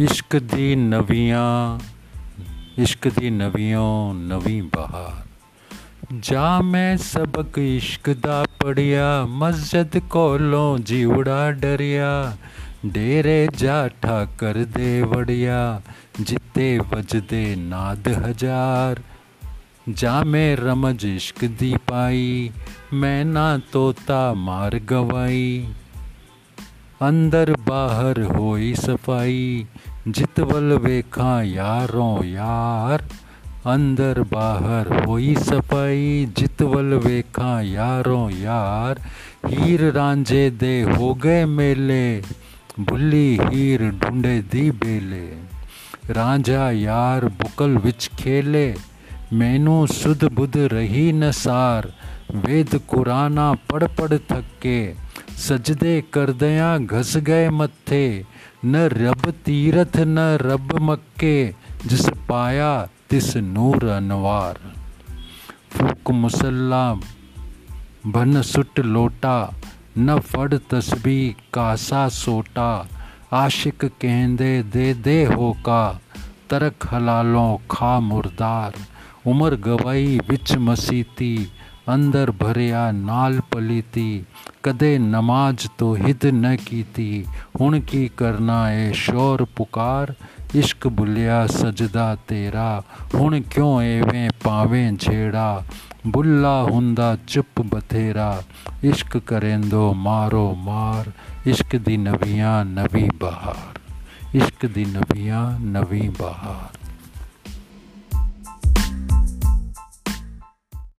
इश्क दी नवियाँ, इश्क दी नवियों, नवी बहार। जा मैं सबक इश्क दा पढ़िया, मस्जिद कोलों जीवड़ा डरिया। डेरे जाठा कर दे वड़िया, जिते वजदे नाद हज़ार। जा मैं रमज इश्क दी पाई, मैं ना तोता मार गवाई। अंदर बाहर होई सफ़ाई जित जितवल वेखा यारों यार। अंदर बाहर होई सफ़ाई जित जितवल वेखा यारों यार। हीर रांझे दे हो गए मेले भुली हीर ढूंढे दी बेले। रांझा यार बुकल विच खेले, मैनू सुध बुध रही न सार। वेद कुराना पढ़ पढ़ थके सजदे करदया घस गए मत्थे, न रब तीरथ, न रब मक्के, जिस पाया तिस नूर अनवार। फूक मुसल्ला बन सुट लोटा, न फड़ तस्बी कासा सोटा। आशिक कहदे, दे दे होका तरक हलालों खा मुर्दार। उमर गवाई बिच मसीती ਅੰਦਰ ਭਰਿਆ ਨਾਲ ਪਲੀਤੀ, ਕਦੇ ਨਮਾਜ਼ ਤੋਂ ਹਿਦ ਨ ਕੀਤੀ। ਹੁਣ ਕੀ ਕਰਨਾ ਏ ਸ਼ੋਰ ਪੁਕਾਰ? ਇਸ਼ਕ ਬੁਲਿਆ ਸਜਦਾ ਤੇਰਾ। ਹੁਣ ਕਿਉਂ ਐਵੇਂ ਪਾਵੇਂ ਛੇੜਾ? ਬੁੱਲਾ ਹੁੰਦਾ ਚੁੱਪ ਬਥੇਰਾ। ਇਸ਼ਕ ਕਰੇਂਦੋ ਮਾਰੋ ਮਾਰ। ਇਸ਼ਕ ਦੀ ਨਵੀਆਂ ਨਵੀਂ ਬਹਾਰ। ਇਸ਼ਕ ਦੀ ਨਵੀਆਂ ਨਵੀਂ ਬਹਾਰ।